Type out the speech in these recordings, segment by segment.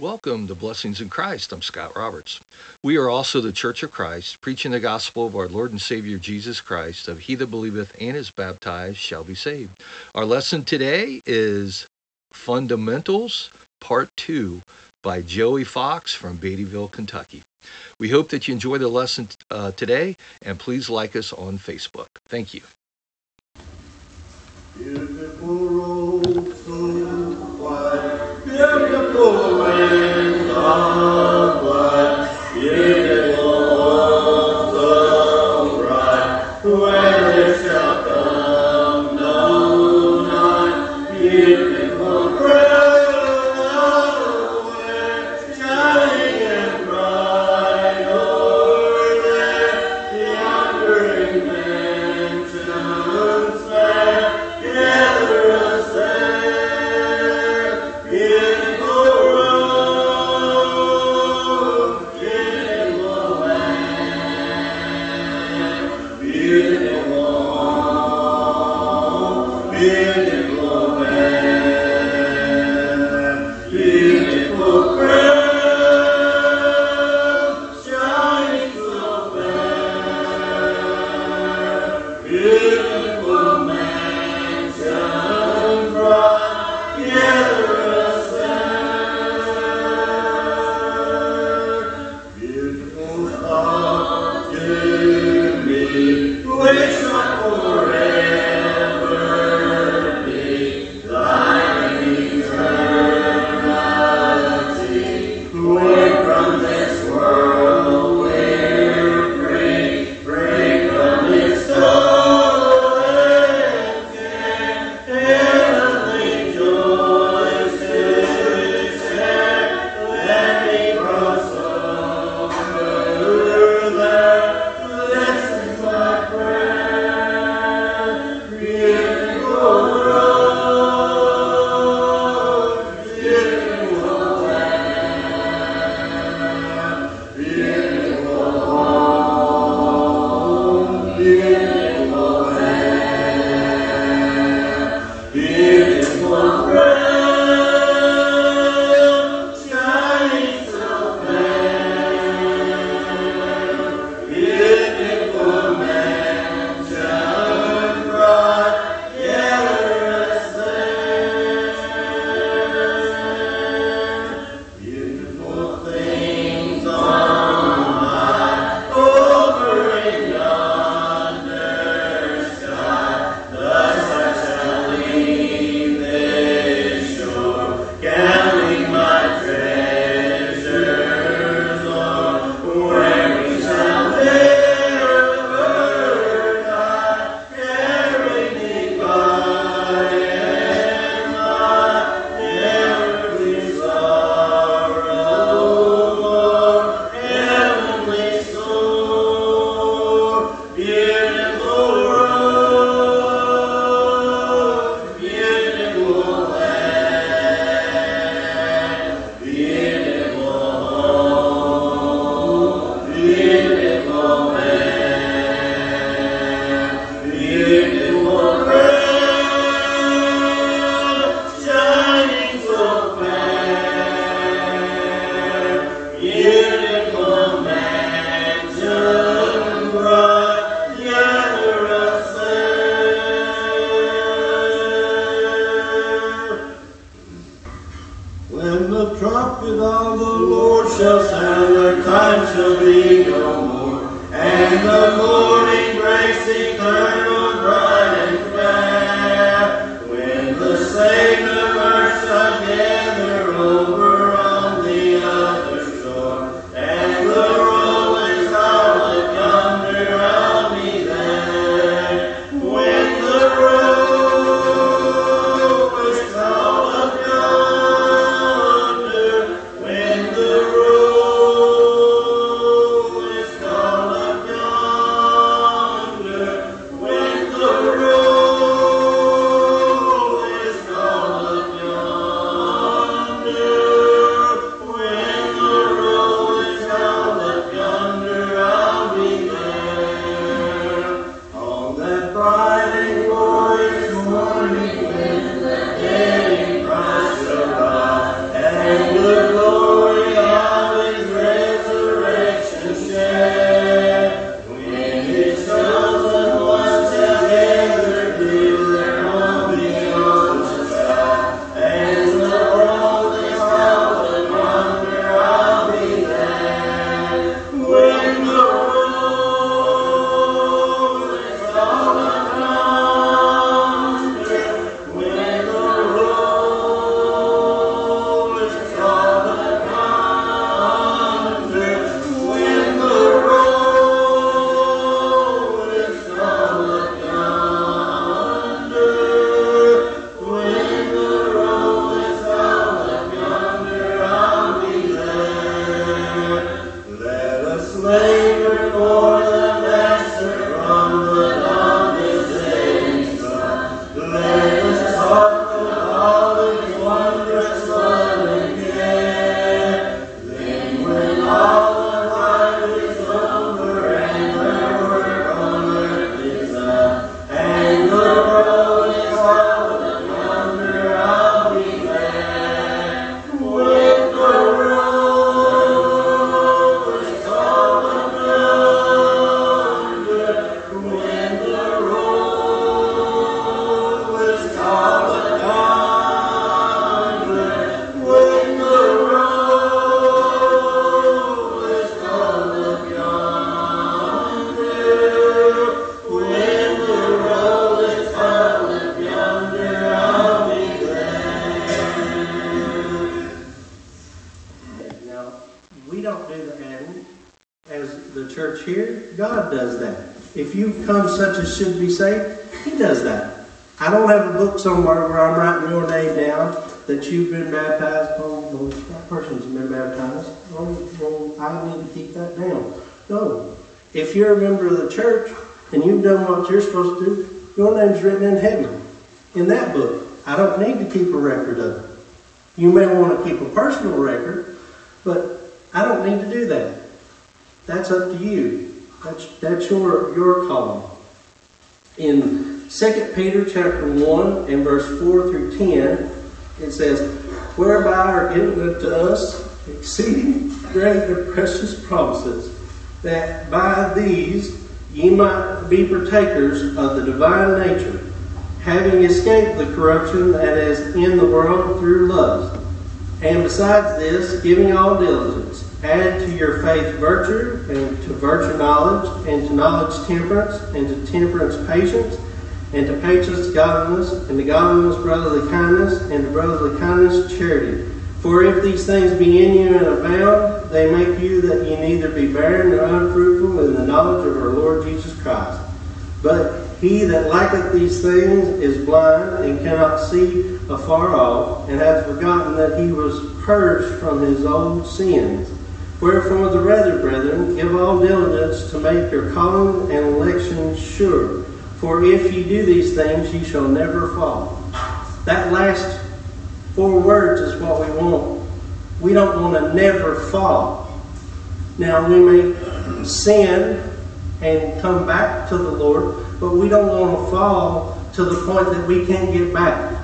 Welcome to Blessings in Christ. I'm Scott Roberts. We are also the Church of Christ, preaching the gospel of our Lord and Savior Jesus Christ, of he that believeth and is baptized shall be saved. Our lesson today is Fundamentals, Part 2, by Joey Fox from Beattyville, Kentucky. We hope that you enjoy the lesson uh, today, and please like us on Facebook. Thank you. Beautiful. Oh. Should be saved, He does that. I don't have a book somewhere where I'm writing your name down that you've been baptized. Oh, that person's been baptized. Oh, well, I need to keep that down. No. If you're a member of the church and you've done what you're supposed to do, your name's written in heaven in that book. I don't need to keep a record of it. You may want to keep a personal record, but I don't need to do that. That's up to you. That's, that's your, your call. In 2 Peter chapter 1 and verse 4 through 10, it says, Whereby are given unto us exceeding great and precious promises, that by these ye might be partakers of the divine nature, having escaped the corruption that is in the world through lust. And besides this, giving all diligence, add to your faith virtue, and to virtue knowledge, and to knowledge temperance, and to temperance patience, and to patience godliness, and to godliness brotherly kindness, and to brotherly kindness charity. For if these things be in you and abound, they make you that ye neither be barren nor unfruitful in the knowledge of our Lord Jesus Christ. But he that lacketh these things is blind and cannot see afar off, and hath forgotten that he was purged from his old sins. Wherefore the rather, brethren, give all diligence to make your calling and election sure. For if ye do these things, ye shall never fall. That last four words is what we want. We don't want to never fall. Now, we may sin and come back to the Lord, but we don't want to fall to the point that we can't get back.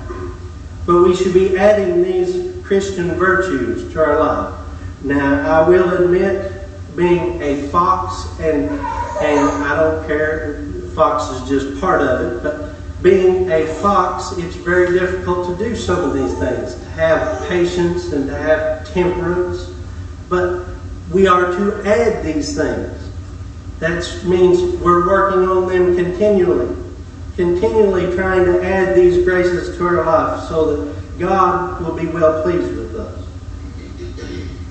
But we should be adding these Christian virtues to our life. Now, I will admit, being a fox, and and I don't care, fox is just part of it, but being a fox, it's very difficult to do some of these things, to have patience and to have temperance. But we are to add these things. That means we're working on them continually, continually trying to add these graces to our life so that God will be well pleased with.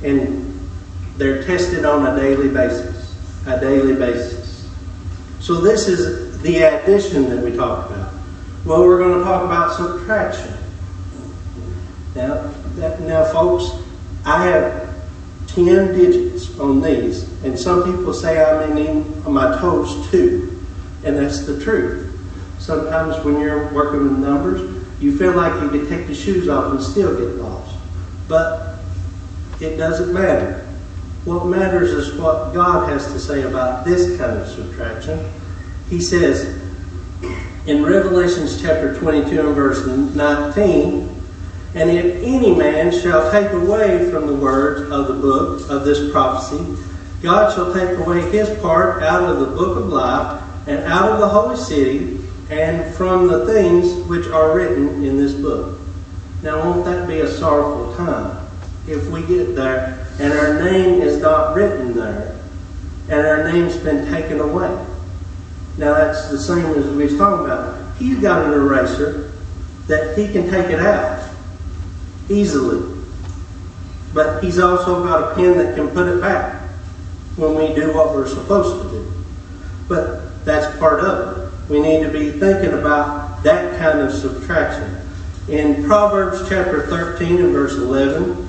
And they're tested on a daily basis, a daily basis. So this is the addition that we talked about. Well, we're going to talk about subtraction. Now, that, now, folks, I have 10 digits on these, and some people say I'm in my toes too, and that's the truth. Sometimes when you're working with numbers, you feel like you can take the shoes off and still get lost. But it doesn't matter. What matters is what God has to say about this kind of subtraction. He says, in Revelations chapter 22 and verse 19, and if any man shall take away from the words of the book of this prophecy, God shall take away his part out of the book of life and out of the holy city and from the things which are written in this book. Now, won't that be a sorrowful time if we get there and our name is not written there and our name's been taken away? Now, that's the same as we was talking about. He's got an eraser that he can take it out easily. But he's also got a pen that can put it back when we do what we're supposed to do. But that's part of it. We need to be thinking about that kind of subtraction. In Proverbs chapter 13 and verse 11,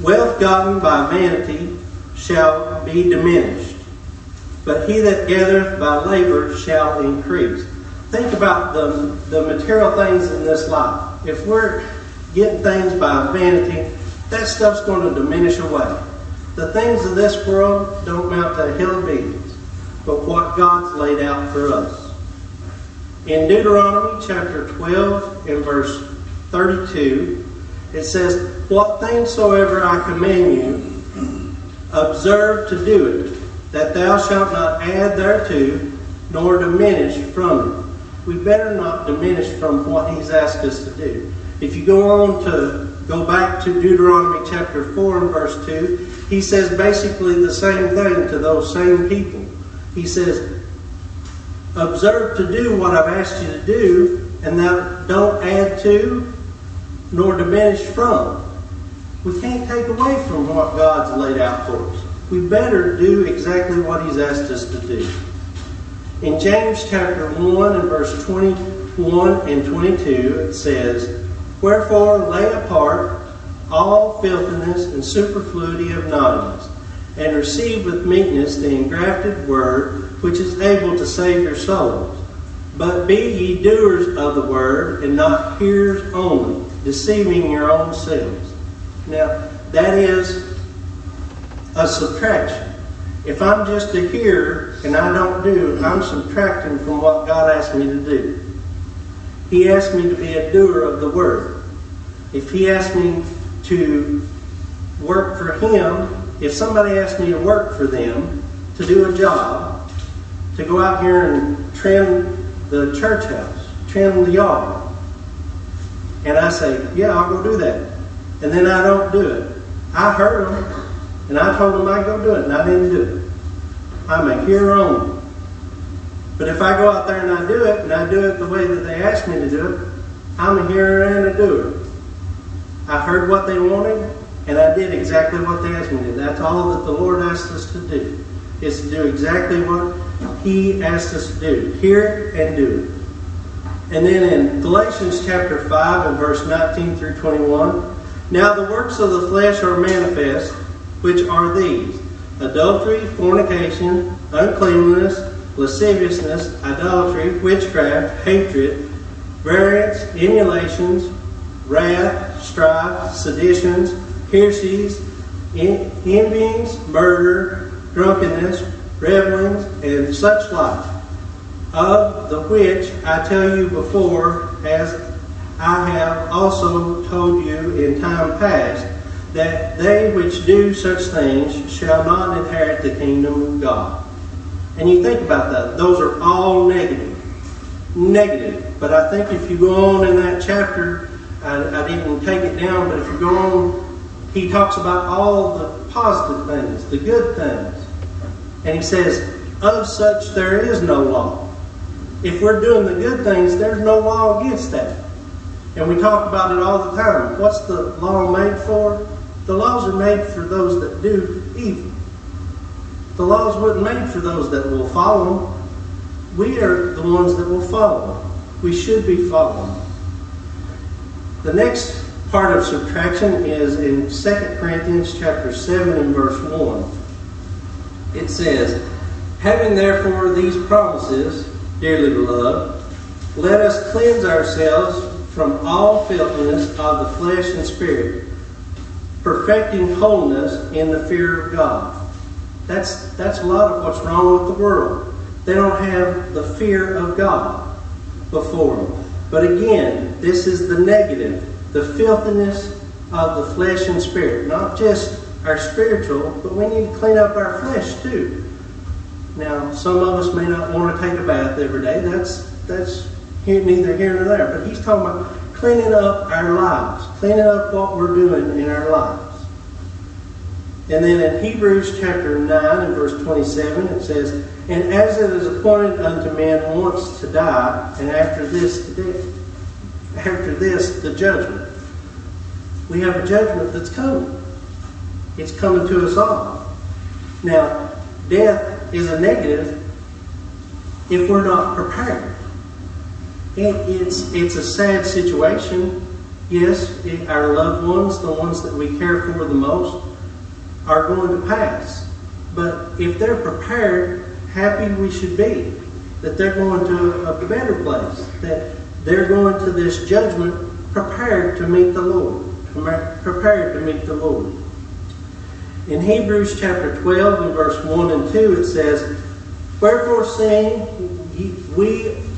wealth gotten by vanity shall be diminished, but he that gathereth by labor shall increase. Think about the, the material things in this life. If we're getting things by vanity, that stuff's going to diminish away. The things of this world don't amount to a hill of beans, but what God's laid out for us. In Deuteronomy chapter 12 and verse 32, it says, What things soever I command you, observe to do it, that thou shalt not add thereto, nor diminish from it. We better not diminish from what he's asked us to do. If you go on to go back to Deuteronomy chapter 4 and verse 2, he says basically the same thing to those same people. He says, Observe to do what I've asked you to do, and that don't add to nor diminish from. We can't take away from what God's laid out for us. We better do exactly what He's asked us to do. In James chapter 1 and verse 21 and 22, it says, Wherefore lay apart all filthiness and superfluity of naughtiness, and receive with meekness the engrafted word, which is able to save your souls. But be ye doers of the word, and not hearers only, deceiving your own selves. Now, that is a subtraction. If I'm just a hearer and I don't do, I'm subtracting from what God asked me to do. He asked me to be a doer of the word. If He asked me to work for Him, if somebody asked me to work for them, to do a job, to go out here and trim the church house, trim the yard, and I say, yeah, I'll go do that. And then I don't do it. I heard them, and I told them I'd go do it, and I didn't do it. I'm a only. But if I go out there and I do it, and I do it the way that they asked me to do it, I'm a hearer and a doer. I heard what they wanted, and I did exactly what they asked me to do. That's all that the Lord asked us to do, is to do exactly what He asked us to do. Hear and do it. And then in Galatians chapter 5 and verse 19 through 21, now the works of the flesh are manifest, which are these. Adultery, fornication, uncleanness, lasciviousness, idolatry, witchcraft, hatred, variance, emulations, wrath, strife, seditions, heresies, envyings, murder, drunkenness, revelings, and such like, of the which I tell you before, as I have also told you in time past, that they which do such things shall not inherit the kingdom of God. And you think about that, those are all negative. Negative. But I think if you go on in that chapter, I, I didn't take it down, but if you go on, he talks about all the positive things, the good things. And he says, Of such there is no law. If we're doing the good things, there's no law against that. And we talk about it all the time. What's the law made for? The laws are made for those that do evil. The laws weren't made for those that will follow them. We are the ones that will follow them. We should be following. The next part of subtraction is in 2 Corinthians chapter 7 and verse 1. It says, Having therefore these promises, dearly beloved, let us cleanse ourselves from all filthiness of the flesh and spirit, perfecting holiness in the fear of God. That's, that's a lot of what's wrong with the world. They don't have the fear of God before them. But again, this is the negative, the filthiness of the flesh and spirit. Not just our spiritual, but we need to clean up our flesh too. Now, some of us may not want to take a bath every day. That's that's neither here nor there. But he's talking about cleaning up our lives, cleaning up what we're doing in our lives. And then in Hebrews chapter 9 and verse 27, it says, And as it is appointed unto men once to die, and after this, to death. after this, the judgment. We have a judgment that's coming. It's coming to us all. Now, death is a negative if we're not prepared. It, it's, it's a sad situation. Yes, it, our loved ones, the ones that we care for the most, are going to pass. But if they're prepared, happy we should be that they're going to a better place, that they're going to this judgment prepared to meet the Lord, prepared to meet the Lord. In Hebrews chapter 12 and verse 1 and 2, it says, Wherefore, seeing we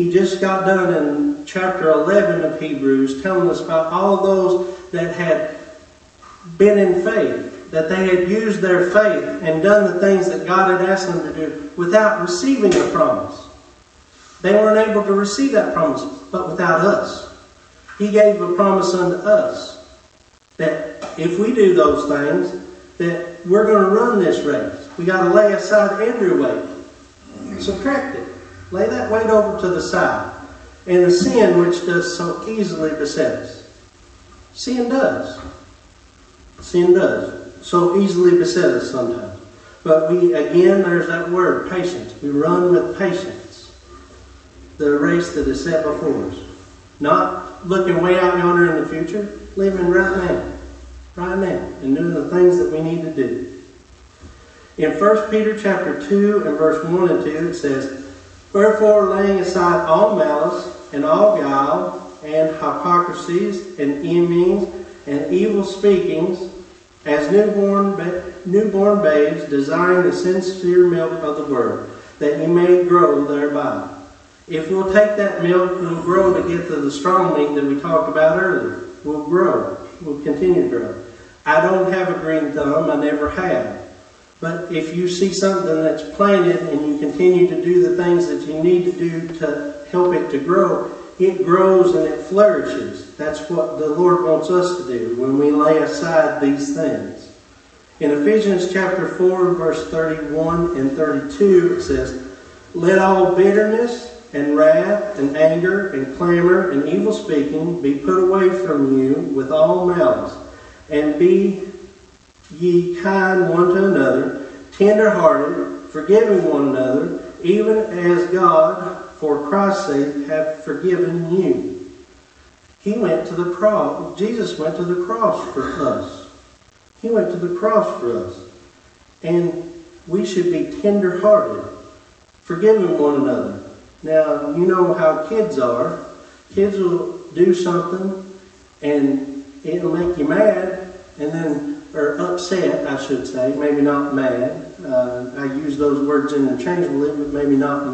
he just got done in chapter 11 of Hebrews telling us about all those that had been in faith, that they had used their faith and done the things that God had asked them to do without receiving the promise. They weren't able to receive that promise, but without us. He gave a promise unto us that if we do those things, that we're going to run this race. We got to lay aside every weight. Subtract it. Lay that weight over to the side. And the sin which does so easily beset us. Sin does. Sin does. So easily beset us sometimes. But we, again, there's that word, patience. We run with patience the race that is set before us. Not looking way out yonder in the future, living right now. Right now. And doing the things that we need to do. In 1 Peter chapter 2 and verse 1 and 2, it says, Wherefore, laying aside all malice and all guile and hypocrisies and envyings and evil speakings, as newborn, ba- newborn babes, desiring the sincere milk of the word, that ye may grow thereby. If we'll take that milk, we'll grow to get to the strong meat that we talked about earlier. We'll grow. We'll continue to grow. I don't have a green thumb. I never have. But if you see something that's planted and you continue to do the things that you need to do to help it to grow, it grows and it flourishes. That's what the Lord wants us to do when we lay aside these things. In Ephesians chapter 4, verse 31 and 32, it says, Let all bitterness and wrath and anger and clamor and evil speaking be put away from you with all malice, and be ye kind one to another, tender hearted, forgiving one another, even as God, for Christ's sake, hath forgiven you. He went to the cross. Jesus went to the cross for us. He went to the cross for us. And we should be tender hearted, forgiving one another. Now, you know how kids are. Kids will do something and it'll make you mad, and then, or upset, I should say, maybe not mad. Uh, I use those words interchangeably, but maybe not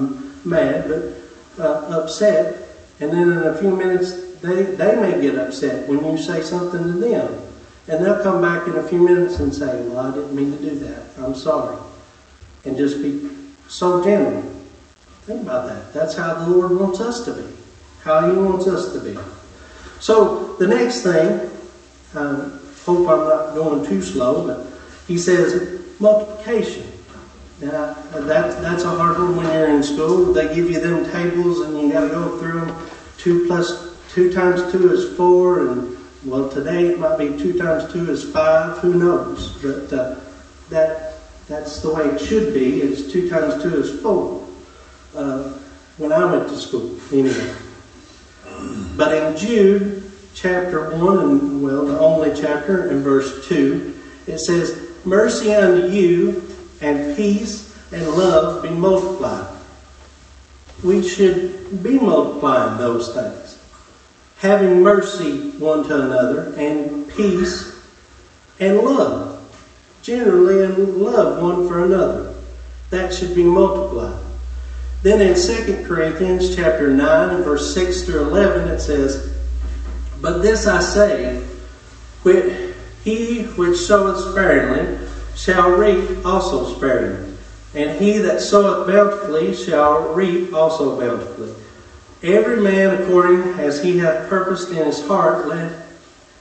mad, but uh, upset. And then in a few minutes, they, they may get upset when you say something to them. And they'll come back in a few minutes and say, Well, I didn't mean to do that. I'm sorry. And just be so gentle. Think about that. That's how the Lord wants us to be, how He wants us to be. So the next thing, um, hope I'm not going too slow, but He says multiplication. Now, that, that's a hard one when you're in school. They give you them tables and you got to go through them. Two plus two times two is four, and well, today it might be two times two is five. Who knows? But uh, that that's the way it should be. It's two times two is four. Uh, when I went to school, anyway. But in Jude chapter 1, and well, the only chapter, in verse 2, it says, Mercy unto you, and peace and love be multiplied. We should be multiplying those things. Having mercy one to another, and peace and love. Generally, and love one for another. That should be multiplied. Then in 2 Corinthians chapter 9 and verse 6 through 11 it says, But this I say, he which soweth sparingly shall reap also sparingly, and he that soweth bountifully shall reap also bountifully. Every man according as he hath purposed in his heart, let,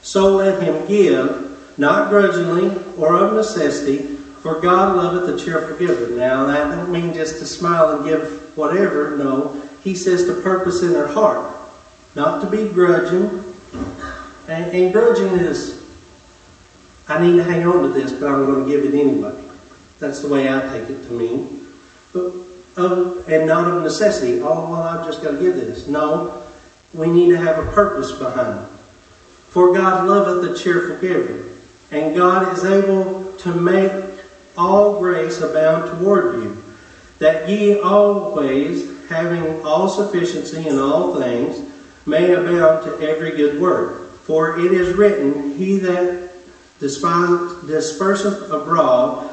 so let him give, not grudgingly or of necessity, for God loveth a cheerful giver. Now, that don't mean just to smile and give whatever. No, he says to purpose in their heart, not to be grudging. And, and grudging is, I need to hang on to this, but I'm going to give it anyway. That's the way I take it to mean. But of, and not of necessity. Oh, well, I've just got to give this. No, we need to have a purpose behind it. For God loveth a cheerful giver, and God is able to make all grace abound toward you, that ye always, having all sufficiency in all things, may abound to every good work. For it is written, He that disperseth abroad,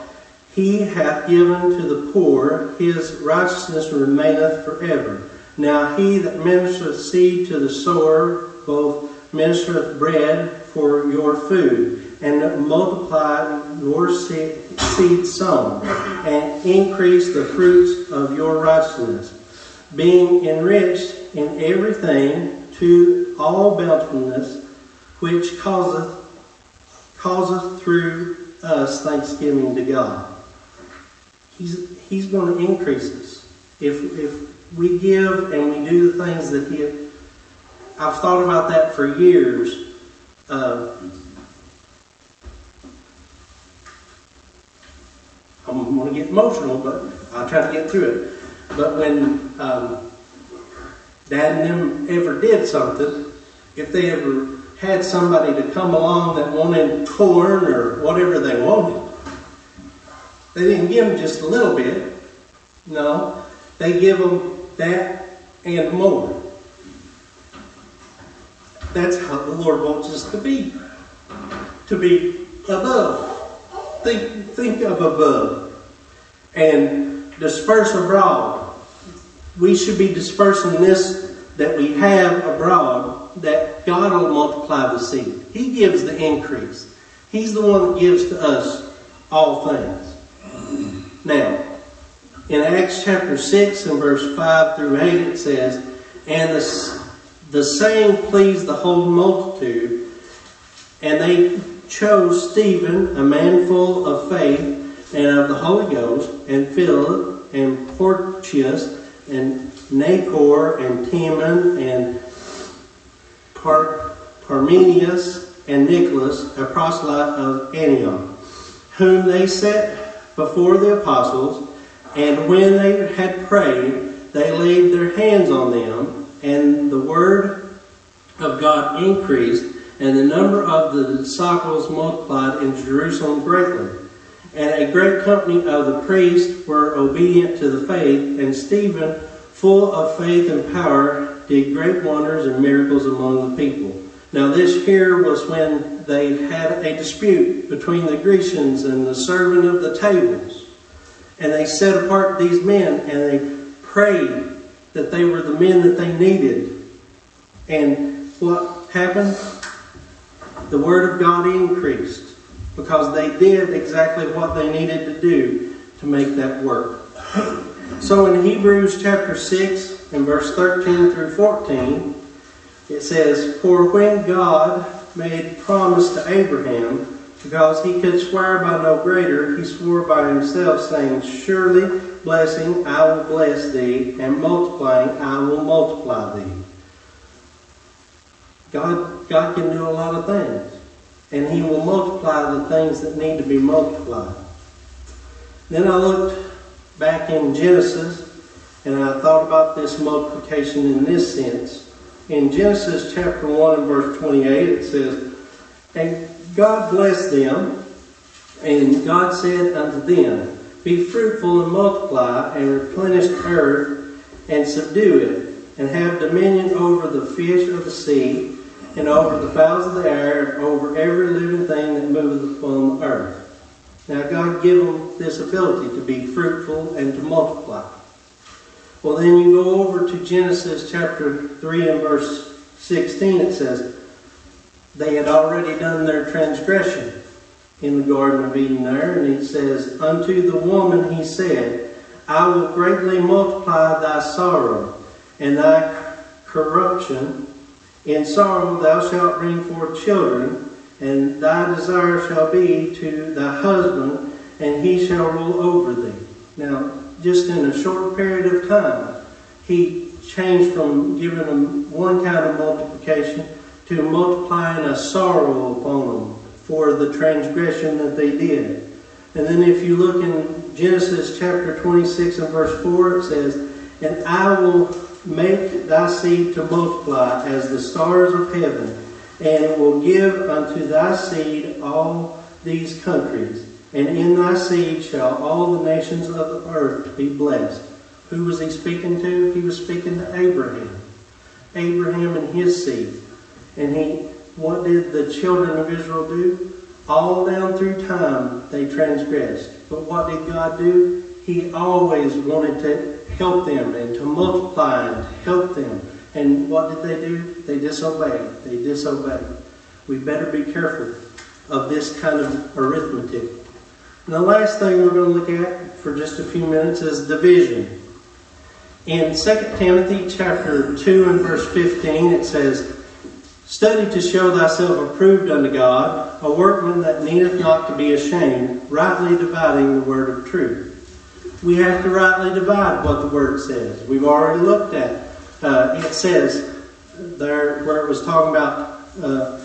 he hath given to the poor, his righteousness remaineth forever. Now he that ministereth seed to the sower, both ministereth bread for your food, and multiply your seed sown, and increase the fruits of your righteousness, being enriched in everything to all bountifulness, which causeth causeth through us thanksgiving to God. He's, he's going to increase us. If, if we give and we do the things that He, I've thought about that for years. Uh, I'm going to get emotional, but I'll try to get through it. But when um, Dad and them ever did something, if they ever had somebody to come along that wanted corn or whatever they wanted, they didn't give them just a little bit. No, they give them that and more. That's how the Lord wants us to be. To be above. Think, think of above. And disperse abroad. We should be dispersing this that we have abroad, that God will multiply the seed. He gives the increase. He's the one that gives to us all things. Now, in Acts chapter 6 and verse 5 through 8, it says, And the, the saying pleased the whole multitude, and they chose Stephen, a man full of faith and of the Holy Ghost, and Philip, and Porcius, and Nacor, and Timon, and Par- Parmenius, and Nicholas, a proselyte of Antioch, whom they set before the apostles, and when they had prayed, they laid their hands on them, and the word of God increased, and the number of the disciples multiplied in Jerusalem greatly. And a great company of the priests were obedient to the faith, and Stephen, full of faith and power, did great wonders and miracles among the people. Now, this here was when they had a dispute between the Grecians and the servant of the tables. And they set apart these men and they prayed that they were the men that they needed. And what happened? The Word of God increased because they did exactly what they needed to do to make that work. So in Hebrews chapter 6 and verse 13 through 14, it says, For when God made promise to Abraham, because he could swear by no greater, he swore by himself, saying, Surely blessing I will bless thee, and multiplying I will multiply thee. God, God can do a lot of things, and he will multiply the things that need to be multiplied. Then I looked back in Genesis, and I thought about this multiplication in this sense. In Genesis chapter 1 and verse 28, it says, And God blessed them, and God said unto them, Be fruitful and multiply, and replenish the earth, and subdue it, and have dominion over the fish of the sea, and over the fowls of the air, and over every living thing that moveth upon the earth. Now God gave them this ability to be fruitful and to multiply. Well, then you go over to Genesis chapter 3 and verse 16. It says, They had already done their transgression in the Garden of Eden there. And it says, Unto the woman he said, I will greatly multiply thy sorrow and thy corruption. In sorrow thou shalt bring forth children, and thy desire shall be to thy husband, and he shall rule over thee. Now, just in a short period of time, he changed from giving them one kind of multiplication to multiplying a sorrow upon them for the transgression that they did. And then if you look in Genesis chapter 26 and verse 4, it says, And I will make thy seed to multiply as the stars of heaven, and will give unto thy seed all these countries and in thy seed shall all the nations of the earth be blessed. Who was he speaking to? He was speaking to Abraham. Abraham and his seed. And he what did the children of Israel do? All down through time they transgressed. But what did God do? He always wanted to help them and to multiply and help them. And what did they do? They disobeyed. They disobeyed. We better be careful of this kind of arithmetic. The last thing we're going to look at for just a few minutes is division. In 2 Timothy chapter 2 and verse 15 it says, Study to show thyself approved unto God, a workman that needeth not to be ashamed, rightly dividing the word of truth. We have to rightly divide what the word says. We've already looked at. Uh, it says there where it was talking about uh,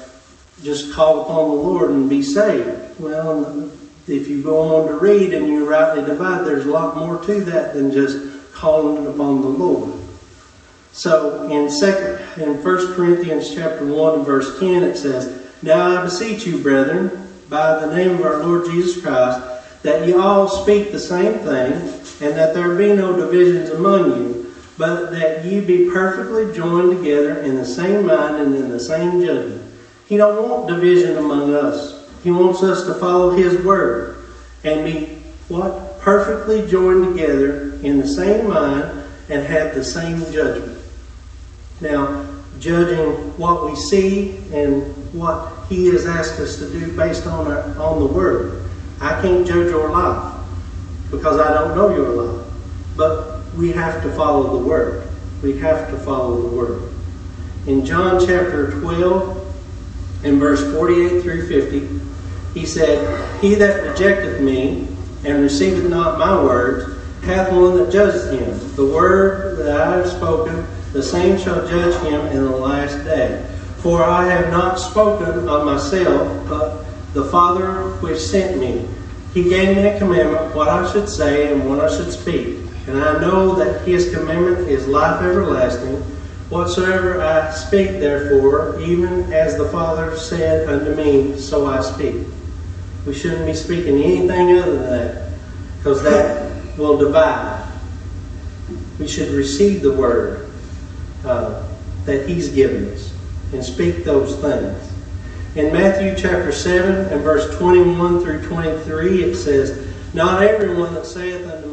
just call upon the Lord and be saved. Well, if you go on to read and you rightly divide, there's a lot more to that than just calling upon the Lord. So in second in 1 Corinthians chapter 1 and verse 10 it says, Now I beseech you, brethren, by the name of our Lord Jesus Christ, that ye all speak the same thing, and that there be no divisions among you, but that ye be perfectly joined together in the same mind and in the same judgment. He don't want division among us. He wants us to follow his word and be what? Perfectly joined together in the same mind and have the same judgment. Now, judging what we see and what He has asked us to do based on our, on the Word. I can't judge your life because I don't know your life. But we have to follow the Word. We have to follow the Word. In John chapter 12, in verse 48 through 50, he said, He that rejecteth me and receiveth not my words hath one that judgeth him. The word that I have spoken, the same shall judge him in the last day. For I have not spoken of myself, but the Father which sent me. He gave me a commandment what I should say and what I should speak. And I know that his commandment is life everlasting. Whatsoever I speak, therefore, even as the Father said unto me, so I speak. We shouldn't be speaking anything other than that, because that will divide. We should receive the word uh, that He's given us and speak those things. In Matthew chapter 7 and verse 21 through 23, it says, Not everyone that saith unto